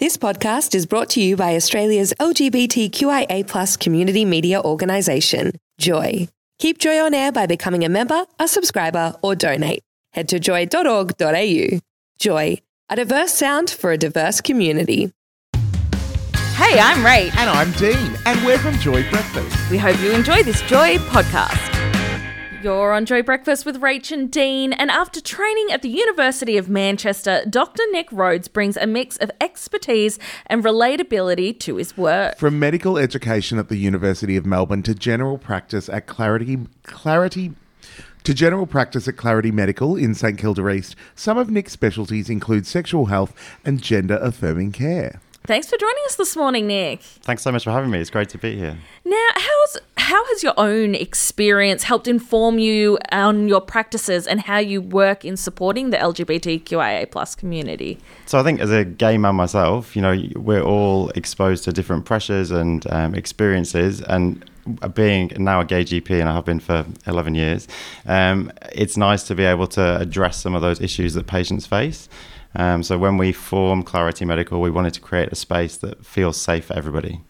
This podcast is brought to you by Australia's LGBTQIA community media organisation, Joy. Keep Joy on air by becoming a member, a subscriber, or donate. Head to joy.org.au. Joy, a diverse sound for a diverse community. Hey, I'm Rach. And I'm Dean, and we're from Joy Breakfast. We hope you enjoy this Joy podcast. You're on Joy Breakfast with Rach and Dean, and after training at the University of Manchester, Dr. Nick Rhodes brings a mix of expertise and relatability to his work. From medical education at the University of Melbourne to general practice at Clarity Clarity to general practice at Clarity Medical in St Kilda East, some of Nick's specialties include sexual health and gender affirming care. Thanks for joining us this morning, Nick. Thanks so much for having me. It's great to be here. Now, how's how has your own experience helped inform you on your practices and how you work in supporting the LGBTQIA plus community? So I think as a gay man myself, you know, we're all exposed to different pressures and um, experiences, and being now a gay GP and I have been for 11 years, um, it's nice to be able to address some of those issues that patients face. Um, so when we formed Clarity Medical, we wanted to create a space that feels safe for everybody.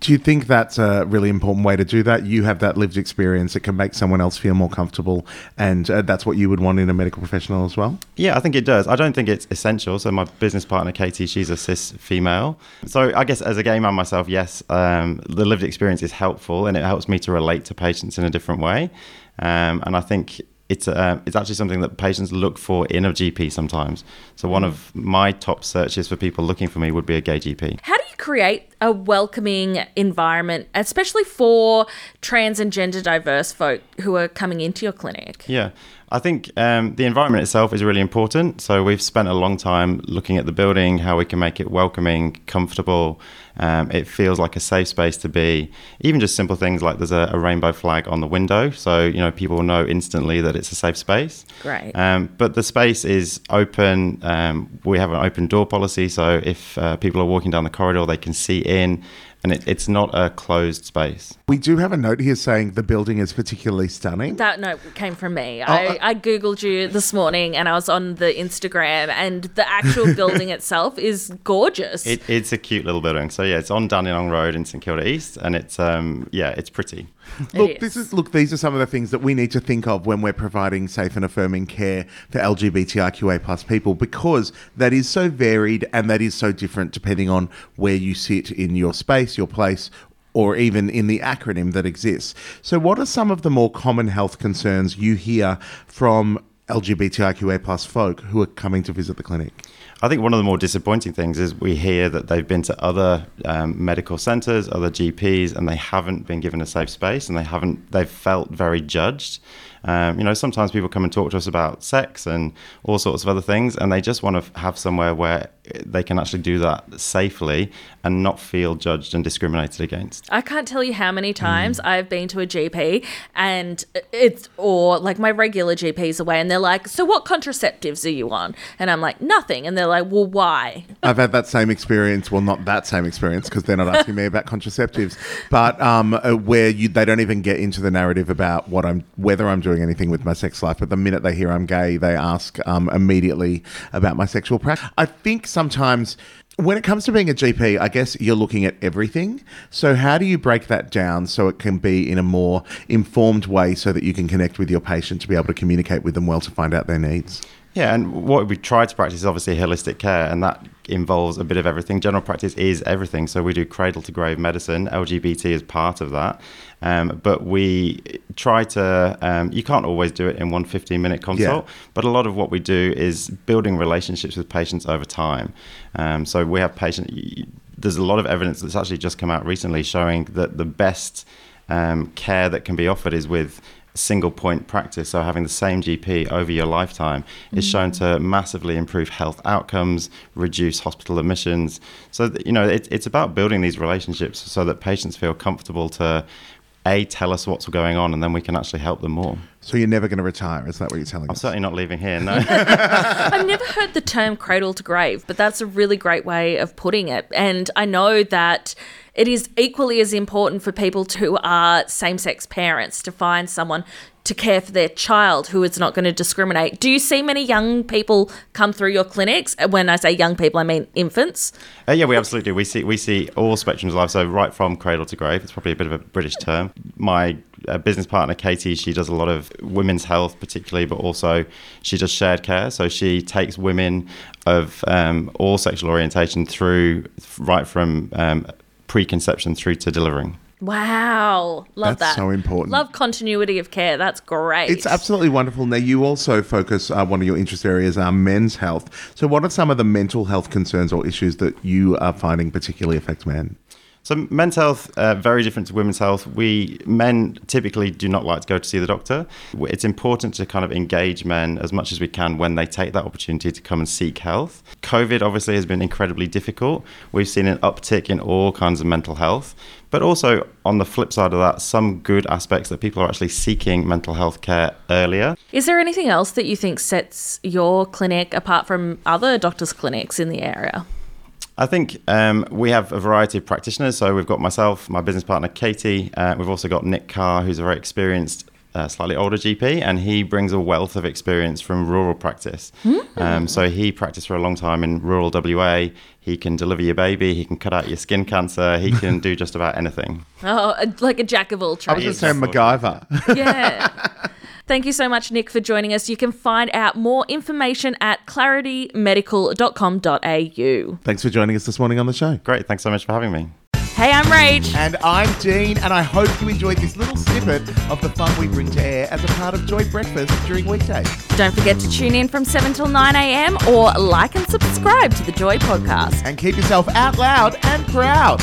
Do you think that's a really important way to do that? You have that lived experience that can make someone else feel more comfortable, and uh, that's what you would want in a medical professional as well? Yeah, I think it does. I don't think it's essential. So, my business partner, Katie, she's a cis female. So, I guess as a gay man myself, yes, um, the lived experience is helpful and it helps me to relate to patients in a different way. Um, and I think it's uh, it's actually something that patients look for in a GP sometimes. So one of my top searches for people looking for me would be a gay GP. How do you create a welcoming environment, especially for trans and gender diverse folk who are coming into your clinic? Yeah. I think um, the environment itself is really important. So we've spent a long time looking at the building, how we can make it welcoming, comfortable. Um, it feels like a safe space to be. Even just simple things like there's a, a, rainbow flag on the window, so you know people know instantly that it's a safe space. Great. Um, but the space is open. Um, we have an open door policy, so if uh, people are walking down the corridor, they can see in and it, it's not a closed space. We do have a note here saying the building is particularly stunning. That note came from me. Oh, I, uh, I googled you this morning, and I was on the Instagram, and the actual building itself is gorgeous. It, it's a cute little building. So yeah, it's on Dandenong Road in St Kilda East, and it's um yeah, it's pretty. Look, is. this is look. These are some of the things that we need to think of when we're providing safe and affirming care for LGBTIQA plus people, because that is so varied and that is so different depending on where you sit in your space, your place, or even in the acronym that exists. So, what are some of the more common health concerns you hear from LGBTIQA plus folk who are coming to visit the clinic? I think one of the more disappointing things is we hear that they've been to other um, medical centres, other GPs, and they haven't been given a safe space, and they haven't. They've felt very judged. Um, you know, sometimes people come and talk to us about sex and all sorts of other things, and they just want to have somewhere where they can actually do that safely and not feel judged and discriminated against. I can't tell you how many times mm. I've been to a GP and it's, or like my regular GP's away, and they're like, So what contraceptives are you on? And I'm like, Nothing. And they're like, Well, why? I've had that same experience. Well, not that same experience because they're not asking me about contraceptives, but um, uh, where you, they don't even get into the narrative about what I'm, whether I'm doing doing anything with my sex life, but the minute they hear I'm gay, they ask um, immediately about my sexual practice. I think sometimes when it comes to being a GP, I guess you're looking at everything. So, how do you break that down so it can be in a more informed way so that you can connect with your patient to be able to communicate with them well to find out their needs? Yeah, and what we try to practice is obviously holistic care, and that involves a bit of everything. General practice is everything. So we do cradle to grave medicine. LGBT is part of that. Um, but we try to, um, you can't always do it in one 15 minute consult, yeah. but a lot of what we do is building relationships with patients over time. Um, so we have patients, there's a lot of evidence that's actually just come out recently showing that the best um, care that can be offered is with single point practice, so having the same GP over your lifetime, mm-hmm. is shown to massively improve health outcomes, reduce hospital admissions. So, you know, it, it's about building these relationships so that patients feel comfortable to a tell us what's going on and then we can actually help them more. So you're never going to retire is that what you're telling I'm us? i'm certainly not leaving here no. I've never heard the term cradle to grave but that's a really great way of putting it. And i know that it is equally as important for people who are same sex parents to find someone to care for their child who is not going to discriminate. Do you see many young people come through your clinics? When I say young people, I mean infants. Uh, yeah, we absolutely do. We see we see all spectrums of life. So right from cradle to grave. It's probably a bit of a British term. My uh, business partner Katie, she does a lot of women's health, particularly, but also she does shared care. So she takes women of um, all sexual orientation through right from um, preconception through to delivering. Wow. Love That's that. so important. Love continuity of care. That's great. It's absolutely wonderful. Now, you also focus, uh, one of your interest areas are men's health. So, what are some of the mental health concerns or issues that you are finding particularly affect men? So men's health uh, very different to women's health. We men typically do not like to go to see the doctor. It's important to kind of engage men as much as we can when they take that opportunity to come and seek health. COVID obviously has been incredibly difficult. We've seen an uptick in all kinds of mental health, but also on the flip side of that, some good aspects that people are actually seeking mental health care earlier. Is there anything else that you think sets your clinic apart from other doctors' clinics in the area? I think um, we have a variety of practitioners. So we've got myself, my business partner Katie. Uh, we've also got Nick Carr, who's a very experienced, uh, slightly older GP, and he brings a wealth of experience from rural practice. Um, so he practiced for a long time in rural WA. He can deliver your baby. He can cut out your skin cancer. He can do just about anything. Oh, like a jack of all trades. I was trades. going to say MacGyver. yeah. Thank you so much, Nick, for joining us. You can find out more information at claritymedical.com.au. Thanks for joining us this morning on the show. Great. Thanks so much for having me. Hey, I'm Rach. And I'm Dean, and I hope you enjoyed this little snippet of the fun we bring to air as a part of Joy Breakfast during weekdays. Don't forget to tune in from 7 till 9 a.m. or like and subscribe to the Joy podcast. And keep yourself out loud and proud.